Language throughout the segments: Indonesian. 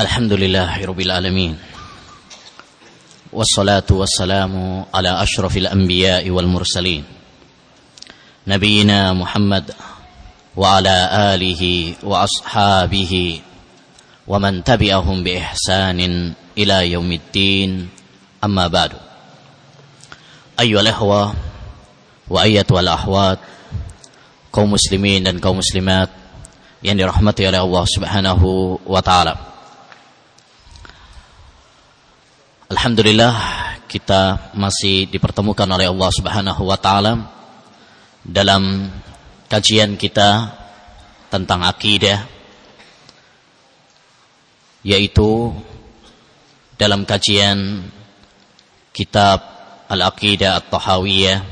الحمد لله رب العالمين والصلاة والسلام على أشرف الأنبياء والمرسلين نبينا محمد وعلى آله وأصحابه ومن تبعهم بإحسان إلى يوم الدين أما بعد أيها الأخوة وأيتها الأحوات kaum muslimin dan kaum muslimat yang dirahmati oleh Allah Subhanahu wa taala. Alhamdulillah kita masih dipertemukan oleh Allah Subhanahu wa taala dalam kajian kita tentang akidah yaitu dalam kajian kitab Al-Aqidah At-Tahawiyah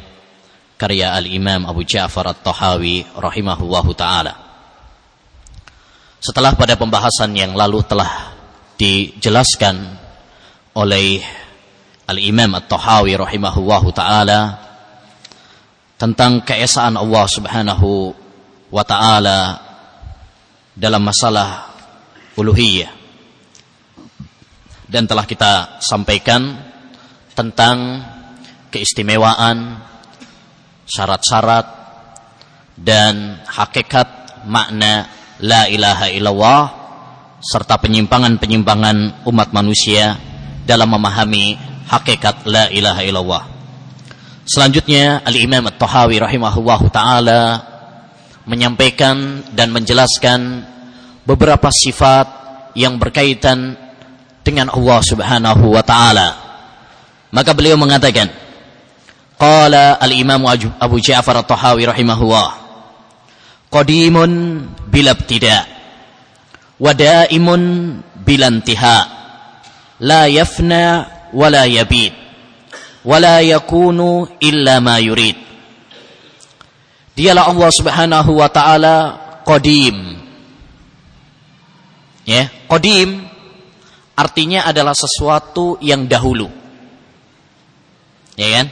karya Al-Imam Abu Ja'far At-Tahawi rahimahullahu taala. Setelah pada pembahasan yang lalu telah dijelaskan oleh Al-Imam At-Tahawi rahimahullahu taala tentang keesaan Allah Subhanahu wa taala dalam masalah uluhiyah. Dan telah kita sampaikan tentang keistimewaan syarat-syarat dan hakikat makna la ilaha illallah serta penyimpangan-penyimpangan umat manusia dalam memahami hakikat la ilaha illallah. Selanjutnya Al-Imam At-Tahawi rahimahullahu taala menyampaikan dan menjelaskan beberapa sifat yang berkaitan dengan Allah Subhanahu wa taala. Maka beliau mengatakan, qala al-Imam Abu Ja'far At-Tahawi rahimahullah, qadimun bila ibtida wa daimun bila intihai la yafna wala yabid wala yakunu illa ma yurid dialah Allah Subhanahu wa taala qadim. Ya qadim artinya adalah sesuatu yang dahulu. Ya kan?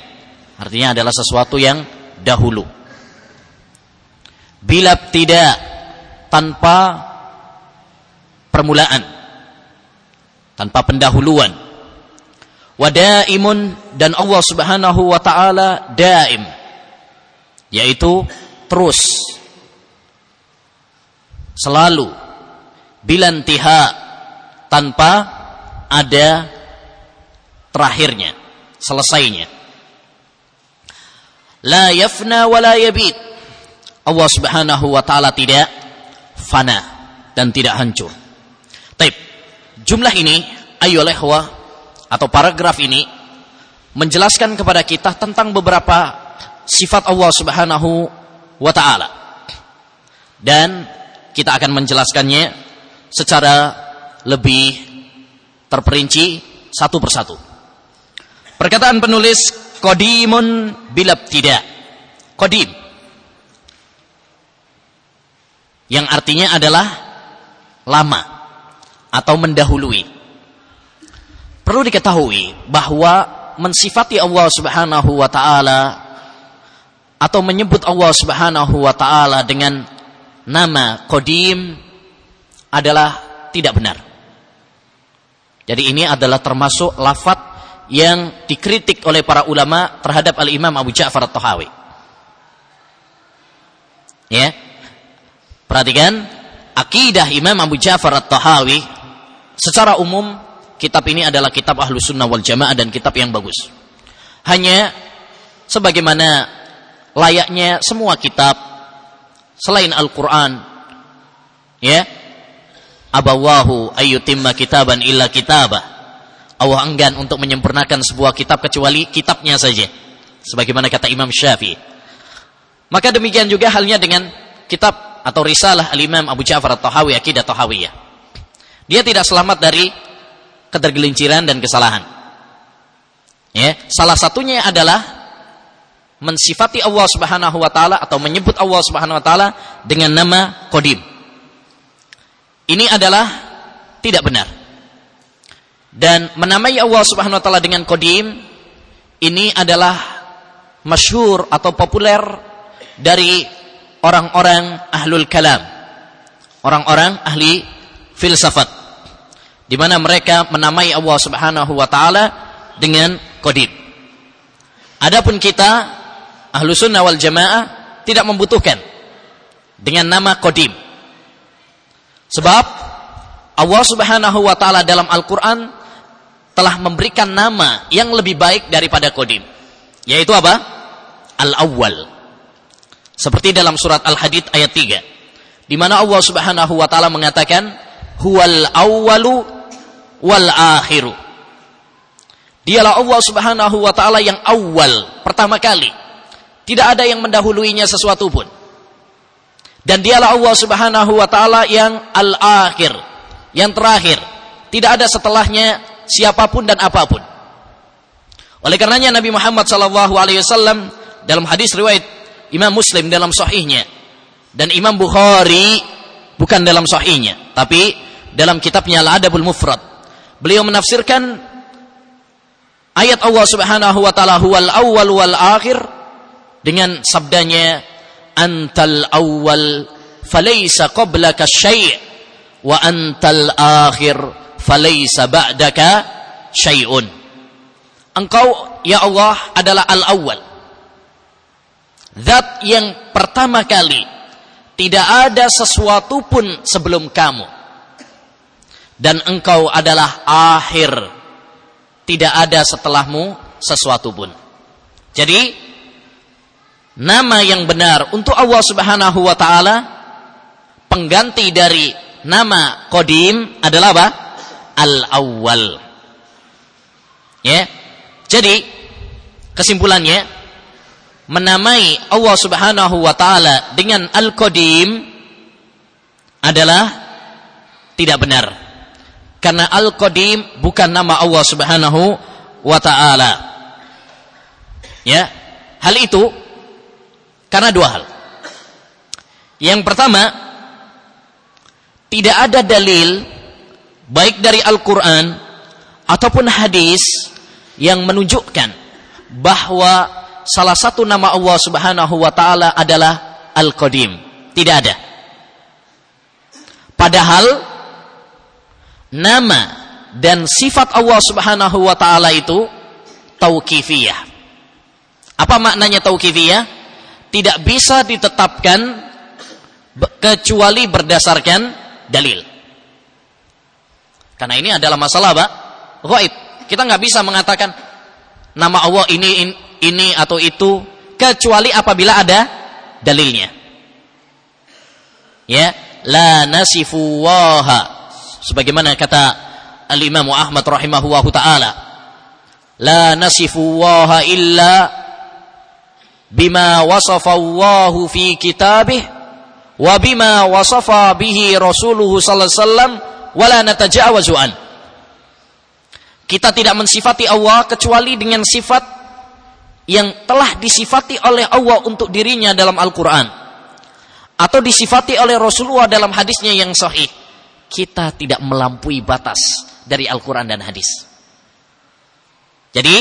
Artinya adalah sesuatu yang dahulu. Bila tidak tanpa permulaan tanpa pendahuluan. Wadaimun dan Allah Subhanahu wa taala daim yaitu terus selalu bilantiha tanpa ada terakhirnya, selesainya. La yafna wa la yabid. Allah Subhanahu wa taala tidak fana dan tidak hancur. Jumlah ini, ayo lehwa atau paragraf ini menjelaskan kepada kita tentang beberapa sifat Allah Subhanahu wa taala. Dan kita akan menjelaskannya secara lebih terperinci satu persatu. Perkataan penulis qadimun bilab tidak. Qadim yang artinya adalah lama atau mendahului. Perlu diketahui bahwa mensifati Allah Subhanahu wa taala atau menyebut Allah Subhanahu wa taala dengan nama Qadim adalah tidak benar. Jadi ini adalah termasuk lafat yang dikritik oleh para ulama terhadap Al-Imam Abu Ja'far At-Tahawi. Ya. Perhatikan akidah Imam Abu Ja'far At-Tahawi Secara umum, kitab ini adalah kitab ahlu sunnah wal jamaah dan kitab yang bagus. Hanya sebagaimana layaknya semua kitab selain Al-Quran, ya, abawahu ayyutimma kitaban illa kitabah. Allah enggan untuk menyempurnakan sebuah kitab kecuali kitabnya saja. Sebagaimana kata Imam Syafi'i. Maka demikian juga halnya dengan kitab atau risalah Al-Imam Abu Ja'far At-Tahawi Aqidah Tahawiyah. Dia tidak selamat dari ketergelinciran dan kesalahan. Ya, salah satunya adalah mensifati Allah Subhanahu wa taala atau menyebut Allah Subhanahu wa taala dengan nama Qadim. Ini adalah tidak benar. Dan menamai Allah Subhanahu wa taala dengan Qadim ini adalah masyhur atau populer dari orang-orang ahlul kalam. Orang-orang ahli filsafat. Di mana mereka menamai Allah Subhanahu wa taala dengan qadim. Adapun kita ahlu sunnah wal jamaah tidak membutuhkan dengan nama qadim. Sebab Allah Subhanahu wa taala dalam Al-Qur'an telah memberikan nama yang lebih baik daripada qadim. Yaitu apa? Al-Awwal. Seperti dalam surat Al-Hadid ayat 3 di mana Allah Subhanahu wa taala mengatakan huwal awwalu wal akhiru. Dialah Allah Subhanahu wa taala yang awal, pertama kali. Tidak ada yang mendahuluinya sesuatu pun. Dan dialah Allah Subhanahu wa taala yang al-akhir, yang terakhir. Tidak ada setelahnya siapa pun dan apa pun. Oleh karenanya Nabi Muhammad wasallam dalam hadis riwayat Imam Muslim dalam sahihnya dan Imam Bukhari bukan dalam sahihnya, tapi dalam kitabnya Al-Adabul Mufrad Beliau menafsirkan ayat Allah Subhanahu wa taala huwal awwal wal akhir dengan sabdanya antal awwal falaysa qablaka syai' wa antal akhir falaysa ba'daka syai'un. Engkau ya Allah adalah al-awwal. Zat yang pertama kali tidak ada sesuatu pun sebelum kamu dan engkau adalah akhir. Tidak ada setelahmu sesuatu pun. Jadi nama yang benar untuk Allah Subhanahu wa taala pengganti dari nama Qadim adalah apa? Al-awwal. Ya. Jadi kesimpulannya menamai Allah Subhanahu wa taala dengan al-Qadim adalah tidak benar karena Al-Qadim bukan nama Allah Subhanahu wa taala. Ya. Hal itu karena dua hal. Yang pertama, tidak ada dalil baik dari Al-Qur'an ataupun hadis yang menunjukkan bahwa salah satu nama Allah Subhanahu wa taala adalah Al-Qadim. Tidak ada. Padahal nama dan sifat Allah Subhanahu wa taala itu tauqifiyah. Apa maknanya tauqifiyah? Tidak bisa ditetapkan kecuali berdasarkan dalil. Karena ini adalah masalah apa? Gaib. Kita nggak bisa mengatakan nama Allah ini ini atau itu kecuali apabila ada dalilnya. Ya, la nasifu waha sebagaimana kata al-Imam Ahmad rahimahullahu taala la nasifu waha illa bima wasafa Allah fi kitabih wa bima wasafa bihi rasuluhu sallallahu alaihi wasallam wala natajawazu an. Kita tidak mensifati Allah kecuali dengan sifat yang telah disifati oleh Allah untuk dirinya dalam Al-Quran atau disifati oleh Rasulullah dalam hadisnya yang sahih kita tidak melampaui batas dari Al-Quran dan hadis. Jadi,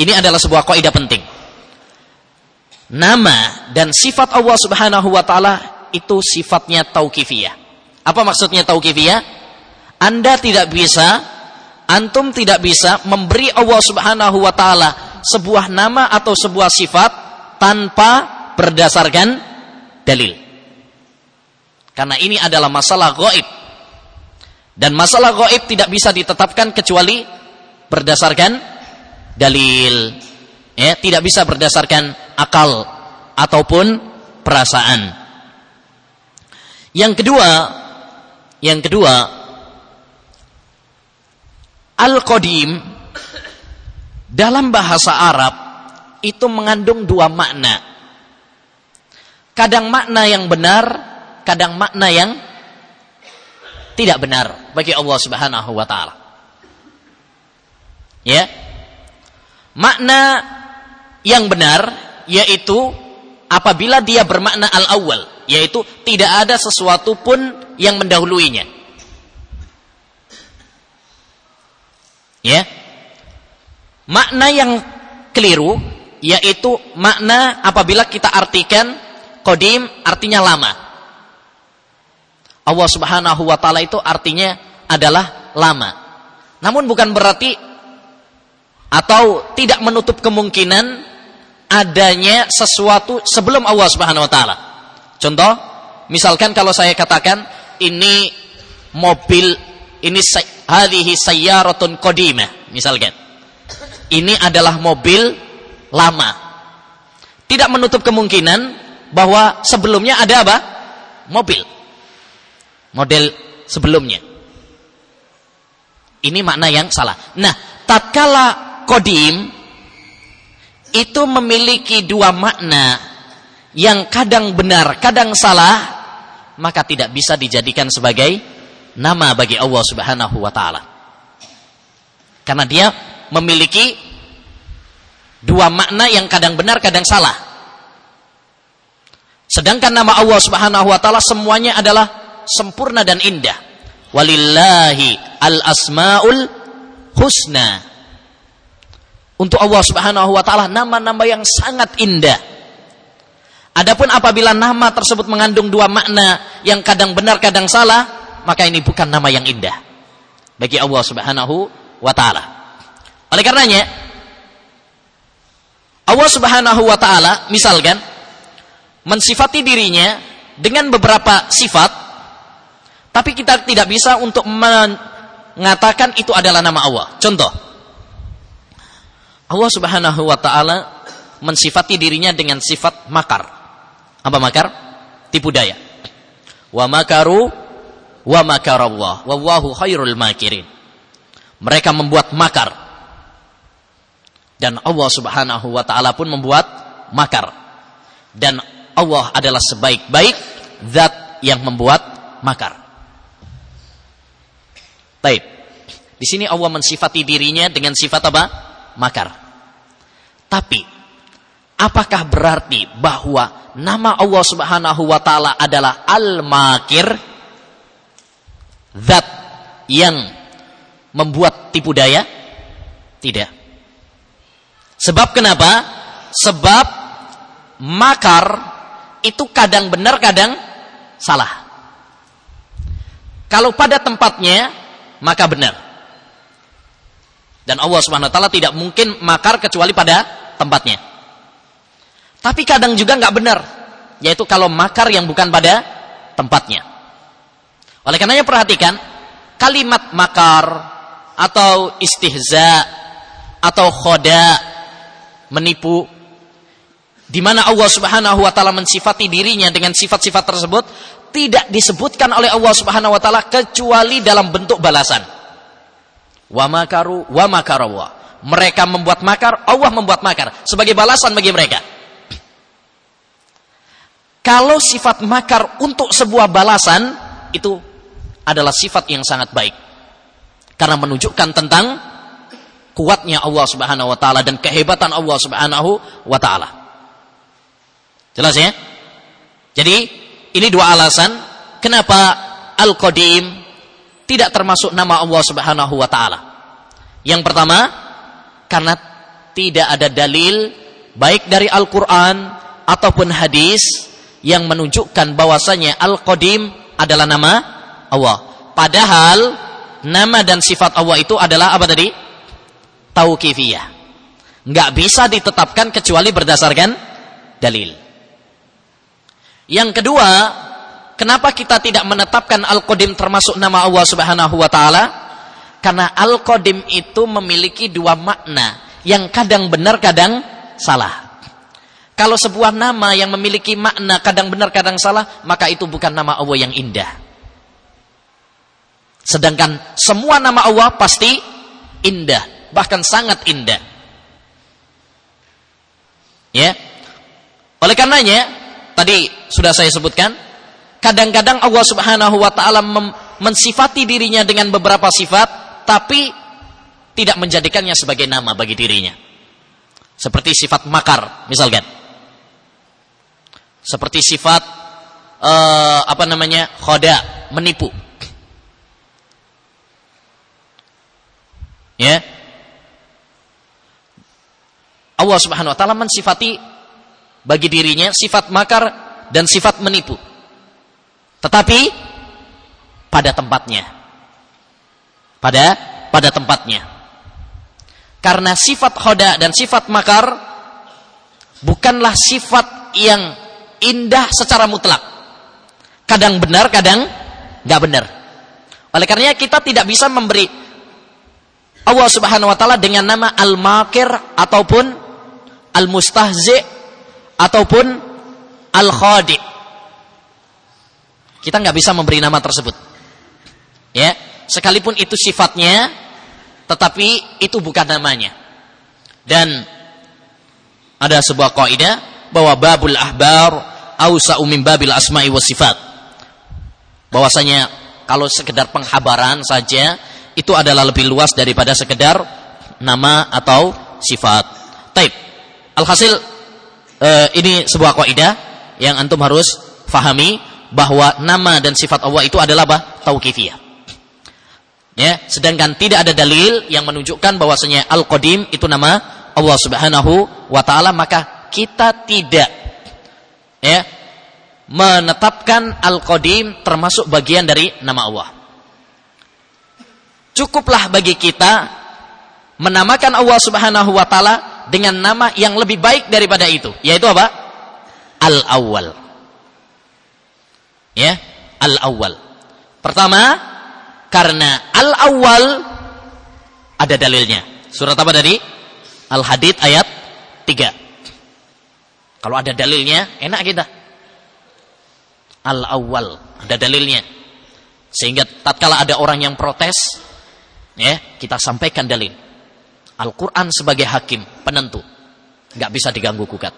ini adalah sebuah kaidah penting. Nama dan sifat Allah Subhanahu wa taala itu sifatnya tauqifiyah. Apa maksudnya tauqifiyah? Anda tidak bisa antum tidak bisa memberi Allah Subhanahu wa taala sebuah nama atau sebuah sifat tanpa berdasarkan dalil. Karena ini adalah masalah goib. Dan masalah goib tidak bisa ditetapkan kecuali berdasarkan dalil. Ya, tidak bisa berdasarkan akal ataupun perasaan. Yang kedua, yang kedua, al-qadim dalam bahasa Arab itu mengandung dua makna. Kadang makna yang benar kadang makna yang tidak benar bagi Allah Subhanahu wa taala. Ya. Makna yang benar yaitu apabila dia bermakna al-awwal, yaitu tidak ada sesuatu pun yang mendahuluinya. Ya. Makna yang keliru yaitu makna apabila kita artikan kodim artinya lama. Allah Subhanahu wa taala itu artinya adalah lama. Namun bukan berarti atau tidak menutup kemungkinan adanya sesuatu sebelum Allah Subhanahu wa taala. Contoh, misalkan kalau saya katakan ini mobil ini hadhihi sayyaratun qadimah, misalkan. Ini adalah mobil lama. Tidak menutup kemungkinan bahwa sebelumnya ada apa? Mobil. Model sebelumnya. Ini makna yang salah. Nah, tatkala kodim itu memiliki dua makna yang kadang benar, kadang salah, maka tidak bisa dijadikan sebagai nama bagi Allah Subhanahu wa taala. Karena dia memiliki dua makna yang kadang benar, kadang salah. Sedangkan nama Allah Subhanahu wa taala semuanya adalah sempurna dan indah. Walillahi al-asmaul husna. Untuk Allah Subhanahu wa taala nama-nama yang sangat indah. Adapun apabila nama tersebut mengandung dua makna yang kadang benar kadang salah, maka ini bukan nama yang indah bagi Allah Subhanahu wa taala. Oleh karenanya Allah Subhanahu wa taala misalkan mensifati dirinya dengan beberapa sifat tapi kita tidak bisa untuk mengatakan itu adalah nama Allah. Contoh Allah Subhanahu wa taala mensifati dirinya dengan sifat makar. Apa makar? Tipu daya. Wa makaru wa makarallah wallahu khairul makirin. Mereka membuat makar. Dan Allah Subhanahu wa taala pun membuat makar. Dan Allah adalah sebaik-baik zat yang membuat makar. Baik. Di sini Allah mensifati dirinya dengan sifat apa? makar. Tapi apakah berarti bahwa nama Allah Subhanahu wa taala adalah Al-Makir? Zat yang membuat tipu daya? Tidak. Sebab kenapa? Sebab makar itu kadang benar, kadang salah. Kalau pada tempatnya, maka benar. Dan Allah Subhanahu wa taala tidak mungkin makar kecuali pada tempatnya. Tapi kadang juga nggak benar, yaitu kalau makar yang bukan pada tempatnya. Oleh karenanya perhatikan kalimat makar atau istihza atau khoda menipu di mana Allah Subhanahu wa taala mensifati dirinya dengan sifat-sifat tersebut tidak disebutkan oleh Allah Subhanahu wa taala kecuali dalam bentuk balasan. Wa makaru wa makarallah. Mereka membuat makar, Allah membuat makar sebagai balasan bagi mereka. Kalau sifat makar untuk sebuah balasan itu adalah sifat yang sangat baik. Karena menunjukkan tentang kuatnya Allah Subhanahu wa taala dan kehebatan Allah Subhanahu wa taala. Jelas ya? Jadi ini dua alasan kenapa Al-Qadim tidak termasuk nama Allah Subhanahu wa taala. Yang pertama, karena tidak ada dalil baik dari Al-Qur'an ataupun hadis yang menunjukkan bahwasanya Al-Qadim adalah nama Allah. Padahal nama dan sifat Allah itu adalah apa tadi? Tauqifiyah. Enggak bisa ditetapkan kecuali berdasarkan dalil. Yang kedua, Kenapa kita tidak menetapkan Al-Qadim termasuk nama Allah Subhanahu wa taala? Karena Al-Qadim itu memiliki dua makna yang kadang benar kadang salah. Kalau sebuah nama yang memiliki makna kadang benar kadang salah, maka itu bukan nama Allah yang indah. Sedangkan semua nama Allah pasti indah, bahkan sangat indah. Ya. Oleh karenanya, tadi sudah saya sebutkan, Kadang-kadang Allah Subhanahu wa taala mensifati dirinya dengan beberapa sifat tapi tidak menjadikannya sebagai nama bagi dirinya. Seperti sifat makar, misalkan. Seperti sifat uh, apa namanya? khoda, menipu. Ya. Allah Subhanahu wa taala mensifati bagi dirinya sifat makar dan sifat menipu. Tetapi pada tempatnya. pada pada tempatnya. Karena sifat khoda dan sifat makar bukanlah sifat yang indah secara mutlak. Kadang benar, kadang nggak benar. Oleh karenanya kita tidak bisa memberi Allah Subhanahu wa taala dengan nama Al-Makir ataupun Al-Mustahzi ataupun Al-Khadi. Kita nggak bisa memberi nama tersebut. Ya, sekalipun itu sifatnya tetapi itu bukan namanya. Dan ada sebuah kaidah bahwa babul ahbar ausa min babil asma'i was sifat. Bahwasanya kalau sekedar penghabaran saja itu adalah lebih luas daripada sekedar nama atau sifat. Taib. Alhasil eh, ini sebuah kaidah yang antum harus fahami bahwa nama dan sifat Allah itu adalah apa? Tauqifiyah. Ya, sedangkan tidak ada dalil yang menunjukkan bahwasanya Al-Qadim itu nama Allah Subhanahu wa taala, maka kita tidak ya menetapkan Al-Qadim termasuk bagian dari nama Allah. Cukuplah bagi kita menamakan Allah Subhanahu wa taala dengan nama yang lebih baik daripada itu, yaitu apa? Al-Awwal. Ya, Al-Awwal. Pertama, karena Al-Awwal ada dalilnya. Surat apa tadi? Al-Hadid ayat 3. Kalau ada dalilnya, enak kita. Al-Awwal, ada dalilnya. Sehingga tatkala ada orang yang protes, Ya, kita sampaikan dalil. Al-Quran sebagai hakim, penentu. Nggak bisa diganggu gugat.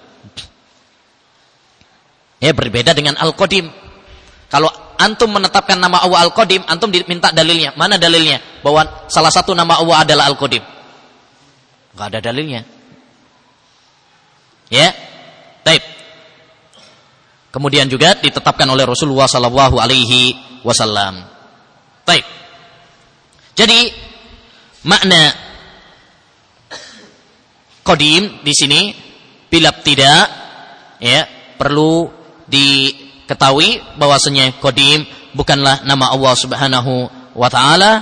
Ya, berbeda dengan Al-Qadim. Kalau antum menetapkan nama Allah Al-Qadim, antum diminta dalilnya. Mana dalilnya? Bahwa salah satu nama Allah adalah Al-Qadim. Nggak ada dalilnya. Ya, taib. Kemudian juga ditetapkan oleh Rasulullah Sallallahu Alaihi. Taib. Jadi makna kodim di sini bila tidak ya perlu diketahui bahwasanya kodim bukanlah nama Allah Subhanahu wa taala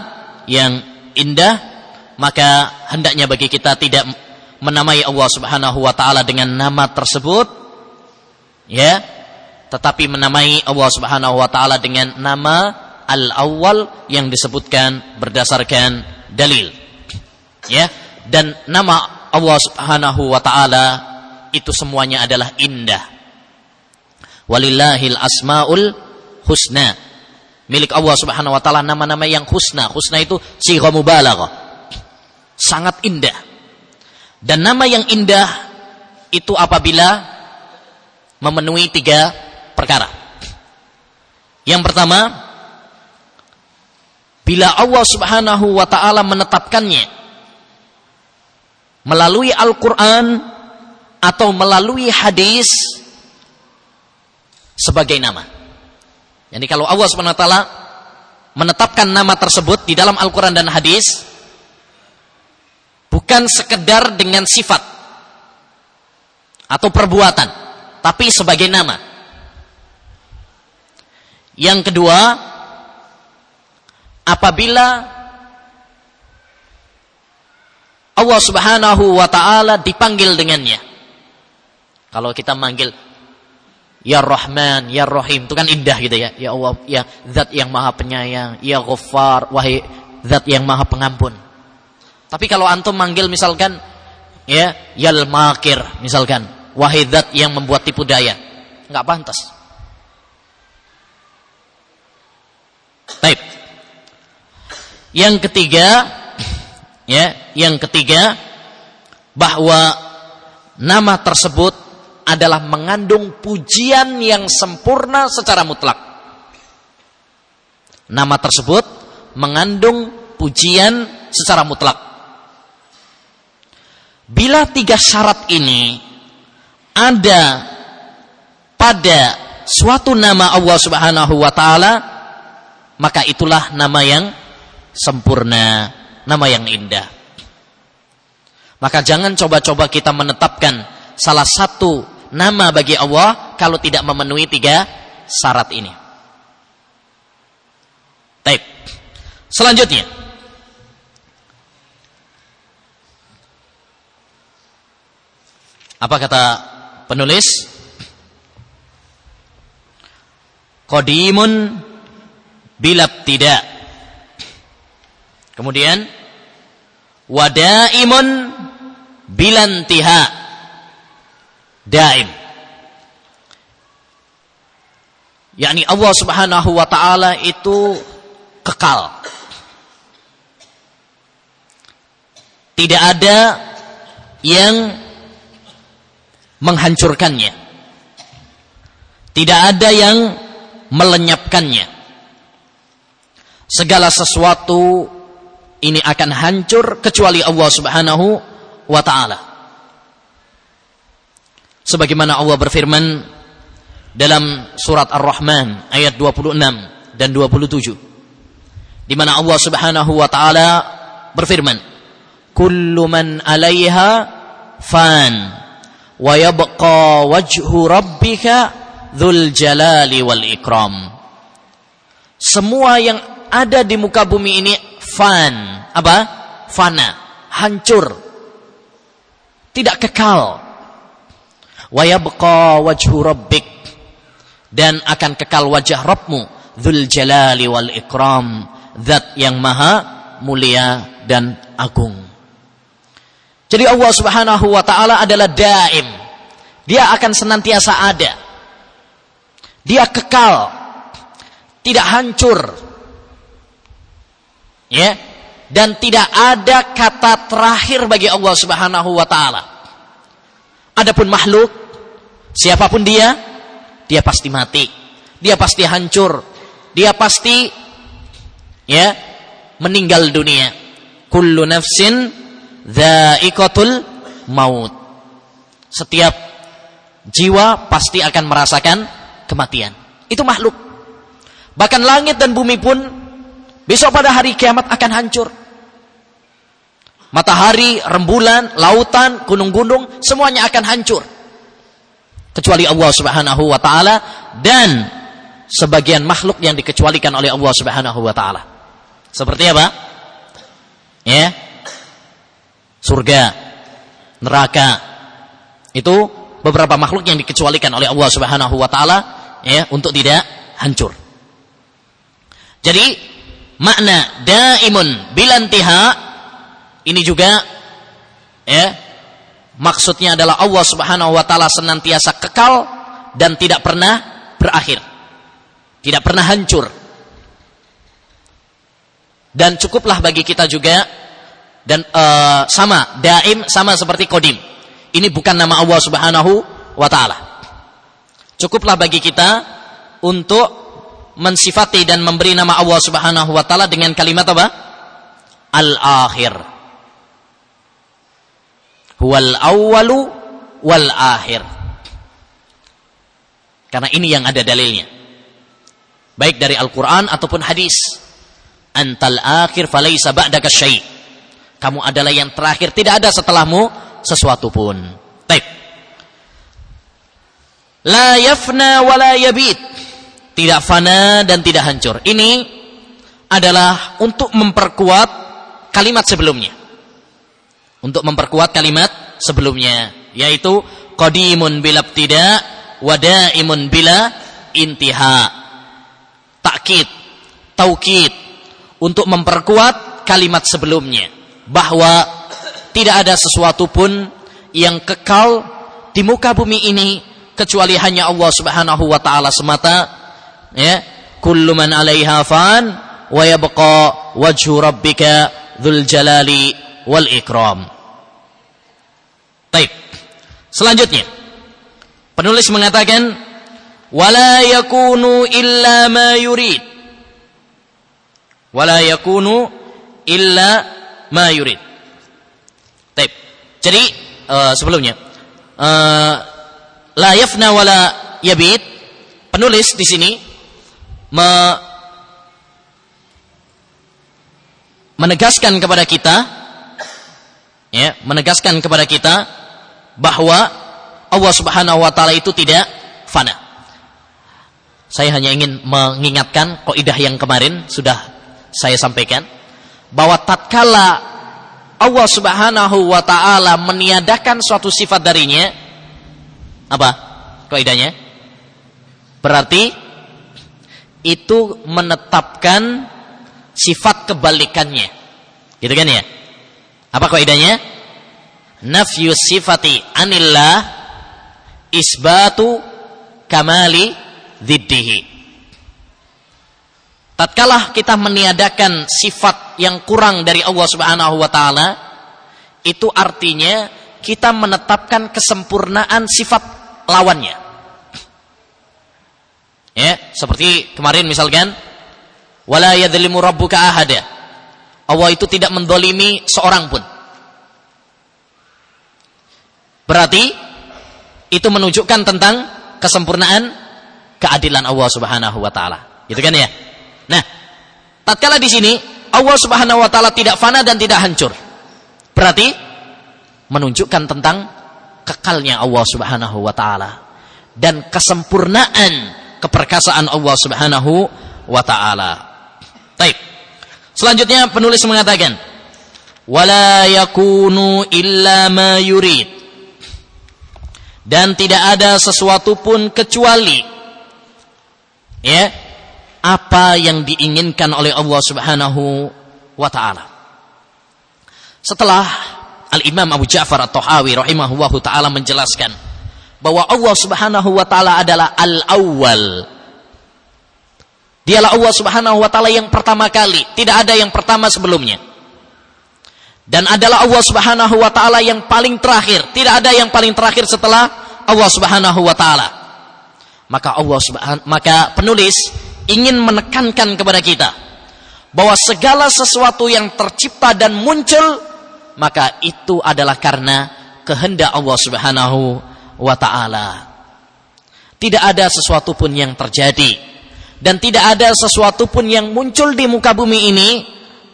yang indah maka hendaknya bagi kita tidak menamai Allah Subhanahu wa taala dengan nama tersebut ya tetapi menamai Allah Subhanahu wa taala dengan nama al-awwal yang disebutkan berdasarkan dalil. Ya, dan nama Allah Subhanahu wa taala itu semuanya adalah indah. Walillahil asmaul husna. Milik Allah Subhanahu wa taala nama-nama yang husna. Husna itu sigha mubalaghah. Sangat indah. Dan nama yang indah itu apabila memenuhi tiga perkara. Yang pertama, Bila Allah Subhanahu wa taala menetapkannya melalui Al-Qur'an atau melalui hadis sebagai nama. Jadi kalau Allah taala menetapkan nama tersebut di dalam Al-Qur'an dan hadis bukan sekedar dengan sifat atau perbuatan, tapi sebagai nama. Yang kedua, apabila Allah Subhanahu wa taala dipanggil dengannya. Kalau kita manggil Ya Rahman, Ya Rahim, itu kan indah gitu ya. Ya Allah, ya Zat yang Maha Penyayang, Ya Ghaffar, wahai Zat yang Maha Pengampun. Tapi kalau antum manggil misalkan ya Yal Makir misalkan, wahai Zat yang membuat tipu daya, nggak pantas. Baik. Yang ketiga, ya, yang ketiga bahwa nama tersebut adalah mengandung pujian yang sempurna secara mutlak. Nama tersebut mengandung pujian secara mutlak. Bila tiga syarat ini ada pada suatu nama Allah Subhanahu wa taala, maka itulah nama yang sempurna, nama yang indah. Maka jangan coba-coba kita menetapkan salah satu nama bagi Allah kalau tidak memenuhi tiga syarat ini. Baik. Selanjutnya. Apa kata penulis? Qadimun bilab tidak Kemudian wadaimun bilantiha. Daim. yakni Allah Subhanahu wa taala itu kekal. Tidak ada yang menghancurkannya. Tidak ada yang melenyapkannya. Segala sesuatu ini akan hancur kecuali Allah Subhanahu wa taala. Sebagaimana Allah berfirman dalam surat Ar-Rahman ayat 26 dan 27 di mana Allah Subhanahu wa taala berfirman kullu man 'alaiha fan wa yabqa wajhu rabbika dzul jalali wal ikram semua yang ada di muka bumi ini fan apa? Fana hancur. Tidak kekal. Wa yabqa wajhu rabbik. Dan akan kekal wajah Rabbmu. Dzul Jalali wal Ikram. Zat yang maha mulia dan agung. Jadi Allah Subhanahu wa taala adalah daim. Dia akan senantiasa ada. Dia kekal. Tidak hancur ya dan tidak ada kata terakhir bagi Allah Subhanahu wa taala adapun makhluk siapa pun dia dia pasti mati. Dia pasti hancur. Dia pasti ya meninggal dunia. Kullu nafsin dha'iqatul maut. Setiap jiwa pasti akan merasakan kematian. Itu makhluk. Bahkan langit dan bumi pun besok pada hari kiamat akan hancur. Matahari, rembulan, lautan, gunung-gunung semuanya akan hancur kecuali Allah Subhanahu wa taala dan sebagian makhluk yang dikecualikan oleh Allah Subhanahu wa taala. Seperti apa? Ya. Surga, neraka. Itu beberapa makhluk yang dikecualikan oleh Allah Subhanahu wa taala ya untuk tidak hancur. Jadi makna daimun bilantiha ini juga ya Maksudnya adalah Allah Subhanahu wa taala senantiasa kekal dan tidak pernah berakhir. Tidak pernah hancur. Dan cukuplah bagi kita juga dan uh, sama daim sama seperti kodim. Ini bukan nama Allah Subhanahu wa taala. Cukuplah bagi kita untuk mensifati dan memberi nama Allah Subhanahu wa taala dengan kalimat apa? Al-akhir huwal awwalu wal akhir. Karena ini yang ada dalilnya. Baik dari Al-Qur'an ataupun hadis. Antal akhir falaisa ba'daka syai'. Kamu adalah yang terakhir, tidak ada setelahmu sesuatu pun. Baik. La yafna wa la yabit. Tidak fana dan tidak hancur. Ini adalah untuk memperkuat kalimat sebelumnya. Untuk memperkuat kalimat sebelumnya yaitu qadimun bila tidak wadaimun bila intiha. Takkid taukid untuk memperkuat kalimat sebelumnya bahwa tidak ada sesuatu pun yang kekal di muka bumi ini kecuali hanya Allah Subhanahu wa taala semata ya kullu man 'alaiha fan wa yabqa wajhu rabbika dzul jalali wal ikram Taib. Selanjutnya, penulis mengatakan wala yakunu illa ma yurid. Wala yakunu illa ma yurid. Taib. Jadi uh, sebelumnya uh, la yafna wala yabid penulis di sini me menegaskan kepada kita ya menegaskan kepada kita bahwa Allah Subhanahu wa taala itu tidak fana. Saya hanya ingin mengingatkan kaidah yang kemarin sudah saya sampaikan bahwa tatkala Allah Subhanahu wa taala meniadakan suatu sifat darinya, Apa kaidahnya? Berarti itu menetapkan sifat kebalikannya. Gitu kan ya? Apa kaidahnya? Nafyu sifati anillah isbatu kamali ziddihi. Tatkala kita meniadakan sifat yang kurang dari Allah Subhanahu wa taala, itu artinya kita menetapkan kesempurnaan sifat lawannya. Ya, seperti kemarin misalkan wala yadzlimu rabbuka ahada. Allah itu tidak mendolimi seorang pun. Berarti itu menunjukkan tentang kesempurnaan keadilan Allah Subhanahu wa taala. Gitu kan ya? Nah, tatkala di sini Allah Subhanahu wa taala tidak fana dan tidak hancur. Berarti menunjukkan tentang kekalnya Allah Subhanahu wa taala dan kesempurnaan keperkasaan Allah Subhanahu wa taala. Baik. Selanjutnya penulis mengatakan wala yakunu illa ma yurid dan tidak ada sesuatu pun kecuali ya apa yang diinginkan oleh Allah Subhanahu wa taala. Setelah Al-Imam Abu Ja'far At-Tahawi rahimahullahu taala menjelaskan bahwa Allah Subhanahu wa taala adalah al-awwal. Dialah Allah Subhanahu wa taala yang pertama kali, tidak ada yang pertama sebelumnya. Dan adalah Allah Subhanahu wa taala yang paling terakhir, tidak ada yang paling terakhir setelah Allah Subhanahu wa taala. Maka Allah Subhanahu maka penulis ingin menekankan kepada kita bahwa segala sesuatu yang tercipta dan muncul maka itu adalah karena kehendak Allah Subhanahu wa taala. Tidak ada sesuatu pun yang terjadi dan tidak ada sesuatu pun yang muncul di muka bumi ini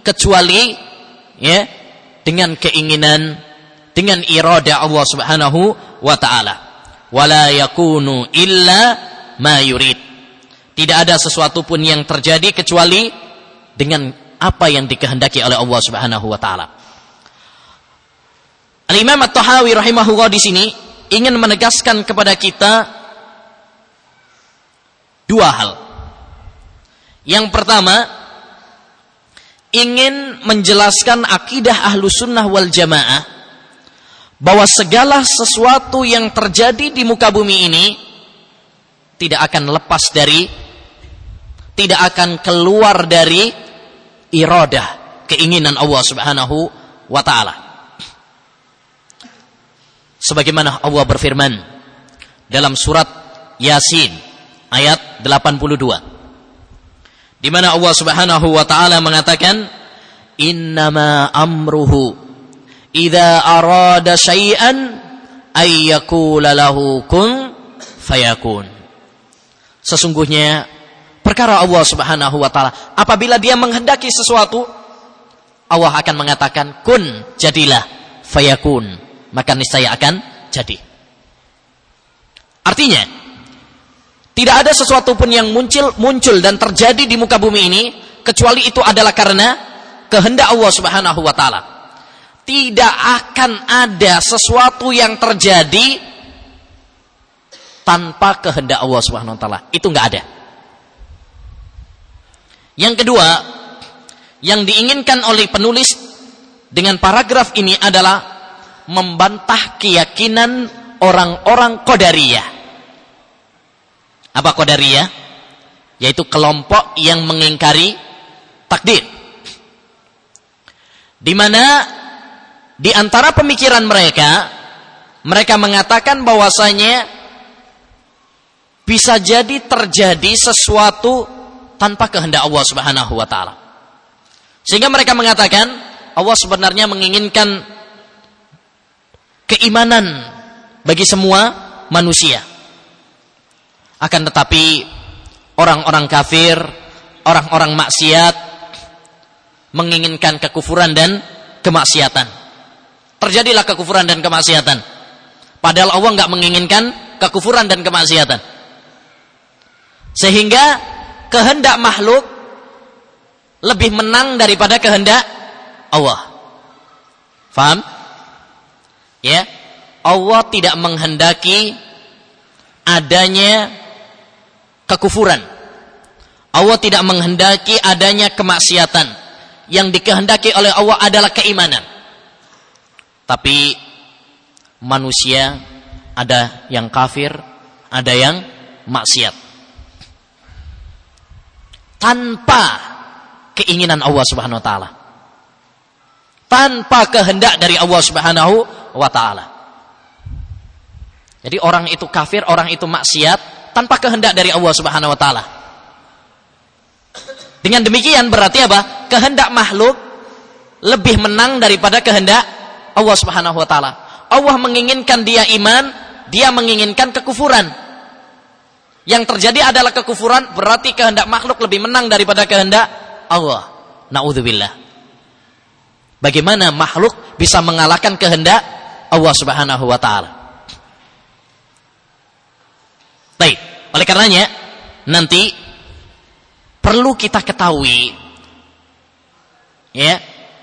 kecuali ya dengan keinginan dengan irada Allah Subhanahu wa taala. Wala yakunu illa ma yurid tidak ada sesuatu pun yang terjadi kecuali dengan apa yang dikehendaki oleh Allah Subhanahu wa taala. Al-Imam At-Tahawi rahimahullah di sini ingin menegaskan kepada kita dua hal. Yang pertama, ingin menjelaskan akidah ahlu sunnah wal jamaah bahwa segala sesuatu yang terjadi di muka bumi ini tidak akan lepas dari tidak akan keluar dari iradah, keinginan Allah Subhanahu wa taala. Sebagaimana Allah berfirman dalam surat Yasin ayat 82. Di mana Allah Subhanahu wa taala mengatakan innama amruhu idza arada syai'an ay lahu kun fayakun. Sesungguhnya perkara Allah Subhanahu wa taala. Apabila dia menghendaki sesuatu, Allah akan mengatakan kun jadilah fayakun, maka niscaya akan jadi. Artinya, tidak ada sesuatu pun yang muncul muncul dan terjadi di muka bumi ini kecuali itu adalah karena kehendak Allah Subhanahu wa taala. Tidak akan ada sesuatu yang terjadi tanpa kehendak Allah Subhanahu wa taala. Itu enggak ada. Yang kedua, yang diinginkan oleh penulis dengan paragraf ini adalah membantah keyakinan orang-orang Qadariyah. Apa Qadariyah? Yaitu kelompok yang mengingkari takdir. Di mana di antara pemikiran mereka, mereka mengatakan bahwasanya bisa jadi terjadi sesuatu tanpa kehendak Allah Subhanahu wa taala. Sehingga mereka mengatakan Allah sebenarnya menginginkan keimanan bagi semua manusia. Akan tetapi orang-orang kafir, orang-orang maksiat menginginkan kekufuran dan kemaksiatan. Terjadilah kekufuran dan kemaksiatan. Padahal Allah nggak menginginkan kekufuran dan kemaksiatan. Sehingga kehendak makhluk lebih menang daripada kehendak Allah. Faham? Ya. Allah tidak menghendaki adanya kekufuran. Allah tidak menghendaki adanya kemaksiatan. Yang dikehendaki oleh Allah adalah keimanan. Tapi manusia ada yang kafir, ada yang maksiat. Tanpa keinginan Allah Subhanahu wa taala. Tanpa kehendak dari Allah Subhanahu wa taala. Jadi orang itu kafir, orang itu maksiat tanpa kehendak dari Allah Subhanahu wa taala. Dengan demikian berarti apa? Kehendak makhluk lebih menang daripada kehendak Allah Subhanahu wa taala. Allah menginginkan dia iman, dia menginginkan kekufuran. Yang terjadi adalah kekufuran, berarti kehendak makhluk lebih menang daripada kehendak Allah. Nauzubillah. Bagaimana makhluk bisa mengalahkan kehendak Allah Subhanahu wa taala? Baik, oleh karenanya nanti perlu kita ketahui ya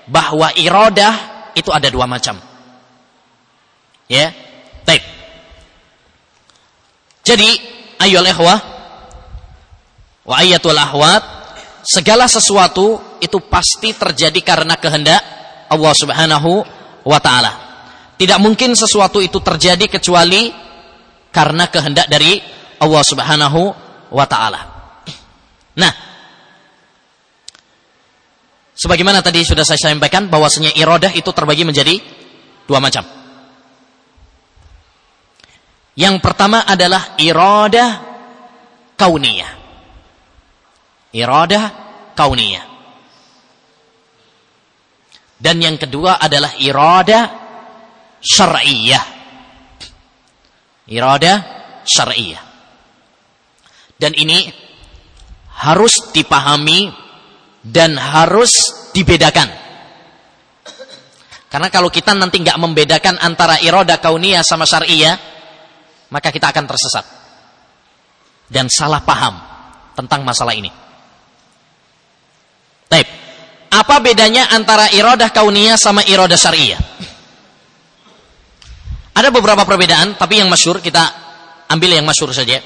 bahwa iradah itu ada dua macam. Ya. Baik. Jadi, ayo ikhwah wa ayatul ahwat segala sesuatu itu pasti terjadi karena kehendak Allah Subhanahu wa taala. Tidak mungkin sesuatu itu terjadi kecuali karena kehendak dari Allah Subhanahu wa taala. Nah, sebagaimana tadi sudah saya sampaikan bahwasanya iradah itu terbagi menjadi dua macam. Yang pertama adalah iradah kauniyah. Iradah kauniyah. Dan yang kedua adalah iradah syar'iyah. Iradah syar'iyah. Dan ini harus dipahami dan harus dibedakan. Karena kalau kita nanti nggak membedakan antara iroda kauniyah sama syariah, maka kita akan tersesat dan salah paham tentang masalah ini. Baik. Apa bedanya antara iroda kauniyah sama iroda syariah? Ada beberapa perbedaan, tapi yang masyur kita ambil yang masyur saja.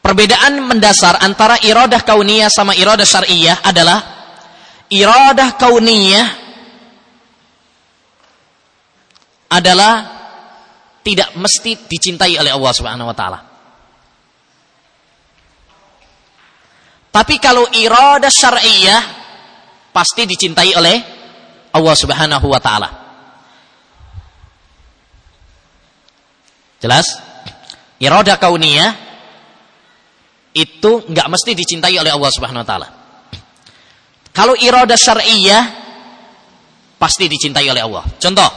Perbedaan mendasar antara iradah kauniyah sama iradah syariah adalah iradah kauniyah adalah tidak mesti dicintai oleh Allah Subhanahu wa taala. Tapi kalau iradah syariah pasti dicintai oleh Allah Subhanahu wa taala. Jelas? Iradah kauniyah itu nggak mesti dicintai oleh Allah Subhanahu wa taala. Kalau iradah syar'iyyah pasti dicintai oleh Allah. Contoh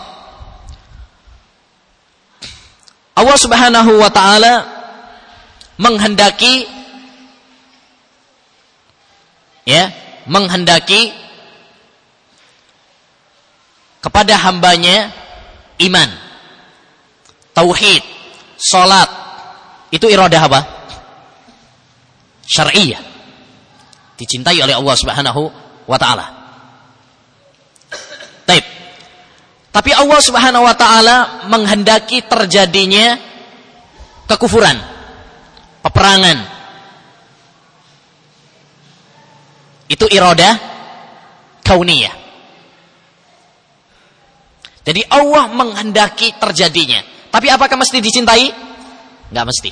Allah Subhanahu wa taala menghendaki ya, menghendaki kepada hambanya iman, tauhid, salat. Itu iradah apa? syar'iyah. Dicintai oleh Allah Subhanahu wa taala. Taib. Tapi Allah Subhanahu wa taala menghendaki terjadinya kekufuran, peperangan. Itu iradah kauniyah. Jadi Allah menghendaki terjadinya. Tapi apakah mesti dicintai? Enggak mesti.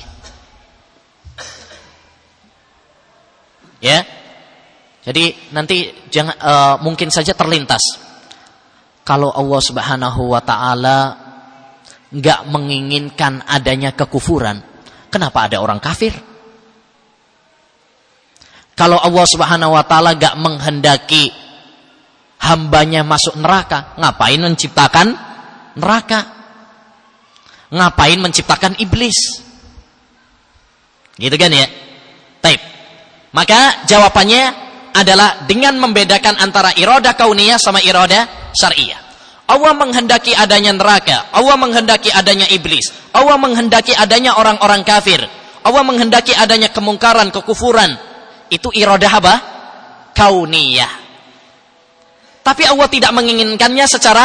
Ya. Jadi nanti jangan uh, mungkin saja terlintas. Kalau Allah Subhanahu wa taala nggak menginginkan adanya kekufuran, kenapa ada orang kafir? Kalau Allah Subhanahu wa taala nggak menghendaki hambanya masuk neraka, ngapain menciptakan neraka? Ngapain menciptakan iblis? Gitu kan ya? Taib. Maka jawabannya adalah dengan membedakan antara iroda kauniyah sama iroda syariah. Allah menghendaki adanya neraka, Allah menghendaki adanya iblis, Allah menghendaki adanya orang-orang kafir, Allah menghendaki adanya kemungkaran, kekufuran. Itu iroda apa? Kauniyah. Tapi Allah tidak menginginkannya secara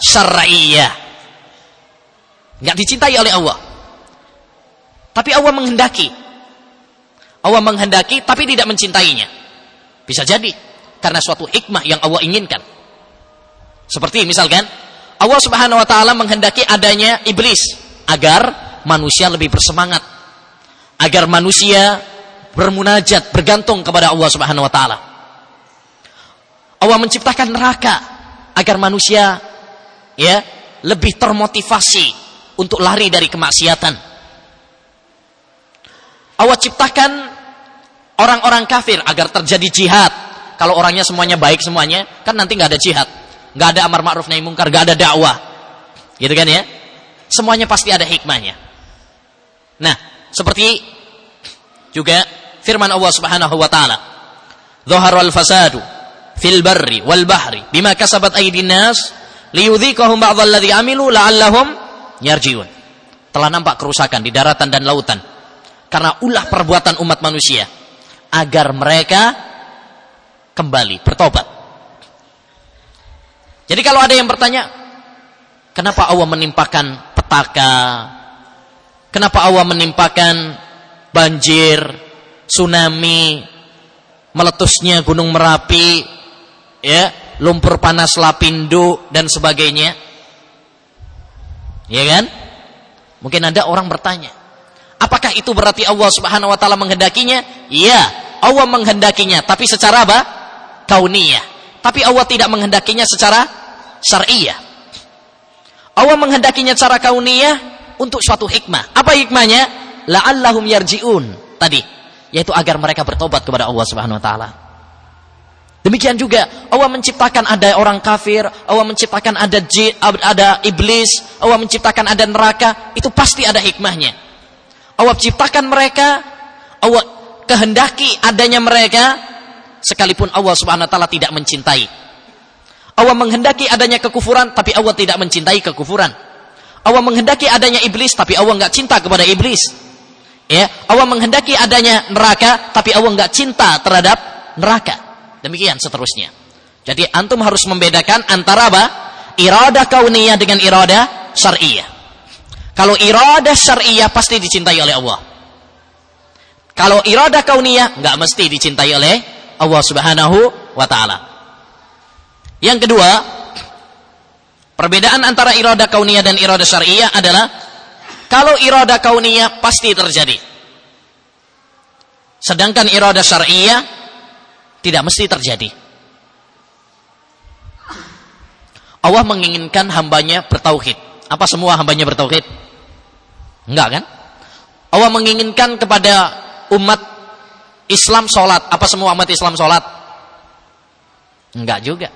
syariah. Enggak dicintai oleh Allah. Tapi Allah menghendaki. Allah menghendaki tapi tidak mencintainya. Bisa jadi karena suatu hikmah yang Allah inginkan. Seperti misalkan Allah Subhanahu wa taala menghendaki adanya iblis agar manusia lebih bersemangat. Agar manusia bermunajat, bergantung kepada Allah Subhanahu wa taala. Allah menciptakan neraka agar manusia ya lebih termotivasi untuk lari dari kemaksiatan. Allah ciptakan orang-orang kafir agar terjadi jihad. Kalau orangnya semuanya baik semuanya, kan nanti nggak ada jihad, nggak ada amar ma'ruf nahi mungkar, nggak ada dakwah, gitu kan ya? Semuanya pasti ada hikmahnya. Nah, seperti juga firman Allah Subhanahu wa taala, "Dhaharal fasadu fil barri wal bahri bima kasabat aydin nas liyudhikahum ba'dalladzi amilu la'allahum yarjiun. Telah nampak kerusakan di daratan dan lautan karena ulah perbuatan umat manusia agar mereka kembali bertobat. Jadi kalau ada yang bertanya, kenapa Allah menimpakan petaka? Kenapa Allah menimpakan banjir, tsunami, meletusnya gunung Merapi, ya, lumpur panas Lapindo dan sebagainya. Ya kan? Mungkin ada orang bertanya, apakah itu berarti Allah Subhanahu wa taala menghendakinya? Iya, Allah menghendakinya, tapi secara apa? Kauniyah. Tapi Allah tidak menghendakinya secara syariah. Allah menghendakinya secara kauniyah untuk suatu hikmah. Apa hikmahnya? La'allahum yarji'un. Tadi, yaitu agar mereka bertobat kepada Allah Subhanahu wa taala. Demikian juga Allah menciptakan ada orang kafir, Allah menciptakan ada jin, ada iblis, Allah menciptakan ada neraka, itu pasti ada hikmahnya. Allah ciptakan mereka, Allah kehendaki adanya mereka sekalipun Allah Subhanahu wa taala tidak mencintai. Allah menghendaki adanya kekufuran tapi Allah tidak mencintai kekufuran. Allah menghendaki adanya iblis tapi Allah nggak cinta kepada iblis. Ya, Allah menghendaki adanya neraka tapi Allah nggak cinta terhadap neraka. Demikian seterusnya. Jadi antum harus membedakan antara apa? Iradah kauniyah dengan iradah syariah. Kalau iradah syariah pasti dicintai oleh Allah. Kalau iradah kauniyah nggak mesti dicintai oleh Allah Subhanahu wa taala. Yang kedua, perbedaan antara iradah kauniyah dan iradah syariah adalah kalau iradah kauniyah pasti terjadi. Sedangkan iradah syariah tidak mesti terjadi. Allah menginginkan hambanya bertauhid. Apa semua hambanya bertauhid? Enggak kan? Allah menginginkan kepada umat Islam sholat. Apa semua umat Islam sholat? Enggak juga.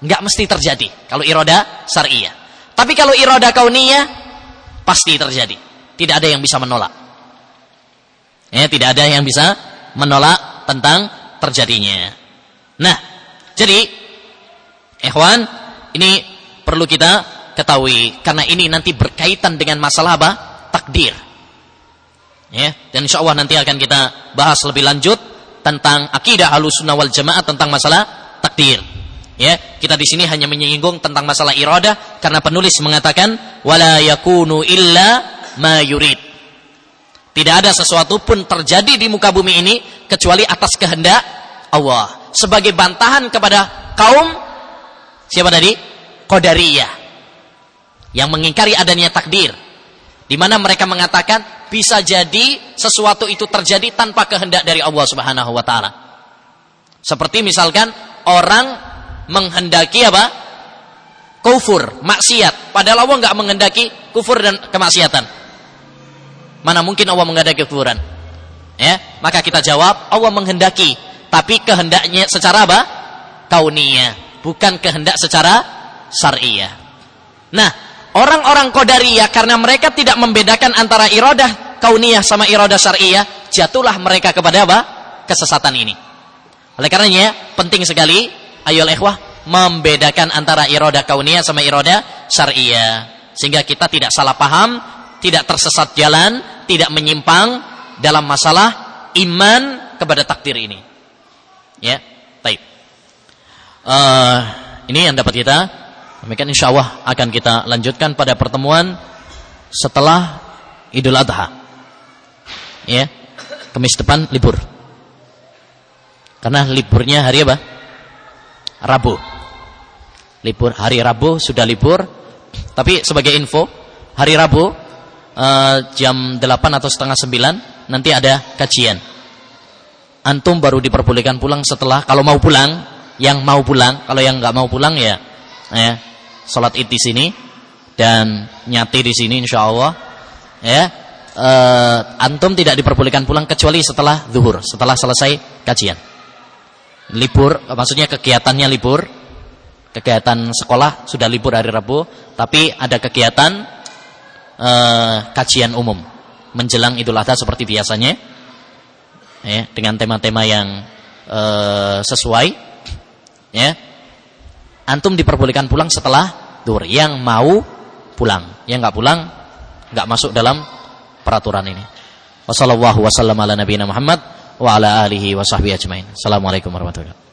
Enggak mesti terjadi. Kalau iroda syariah. Tapi kalau iroda kauniyah, pasti terjadi. Tidak ada yang bisa menolak. Ya, tidak ada yang bisa menolak tentang terjadinya. Nah, jadi ikhwan, ini perlu kita ketahui karena ini nanti berkaitan dengan masalah apa? Takdir. Ya, dan insya Allah nanti akan kita bahas lebih lanjut tentang akidah sunnah wal jamaah tentang masalah takdir. Ya, kita di sini hanya menyinggung tentang masalah iradah karena penulis mengatakan wala yakunu illa ma yurid. Tidak ada sesuatu pun terjadi di muka bumi ini kecuali atas kehendak Allah. Sebagai bantahan kepada kaum siapa tadi? Qadariyah. Yang mengingkari adanya takdir. Di mana mereka mengatakan bisa jadi sesuatu itu terjadi tanpa kehendak dari Allah Subhanahu wa taala. Seperti misalkan orang menghendaki apa? kufur, maksiat. Padahal Allah nggak menghendaki kufur dan kemaksiatan. Mana mungkin Allah menghendaki kekufuran? Ya, maka kita jawab Allah menghendaki, tapi kehendaknya secara apa? Kauniyah, bukan kehendak secara syariah. Nah, orang-orang qadariyah karena mereka tidak membedakan antara iradah kauniyah sama iradah syariah, jatuhlah mereka kepada apa? Kesesatan ini. Oleh karenanya penting sekali ayo ikhwah membedakan antara iradah kauniyah sama iradah syariah sehingga kita tidak salah paham tidak tersesat jalan, tidak menyimpang dalam masalah iman kepada takdir ini. Ya, baik. Uh, ini yang dapat kita demikian insya Allah akan kita lanjutkan pada pertemuan setelah Idul Adha. Ya. Kamis depan libur. Karena liburnya hari apa? Rabu. Libur hari Rabu sudah libur. Tapi sebagai info, hari Rabu uh, jam 8 atau setengah 9 nanti ada kajian. Antum baru diperbolehkan pulang setelah kalau mau pulang, yang mau pulang, kalau yang nggak mau pulang ya ya salat Id di sini dan nyati di sini insyaallah ya uh, antum tidak diperbolehkan pulang kecuali setelah zuhur, setelah selesai kajian. Libur, maksudnya kegiatannya libur, kegiatan sekolah sudah libur hari Rabu, tapi ada kegiatan uh, kajian umum menjelang Idul Adha seperti biasanya, ya, dengan tema-tema yang uh, sesuai, ya. Antum diperbolehkan pulang setelah zuhur. Yang mau pulang, yang nggak pulang nggak masuk dalam peraturan ini. Wassalamualaikum warahmatullahi wabarakatuh.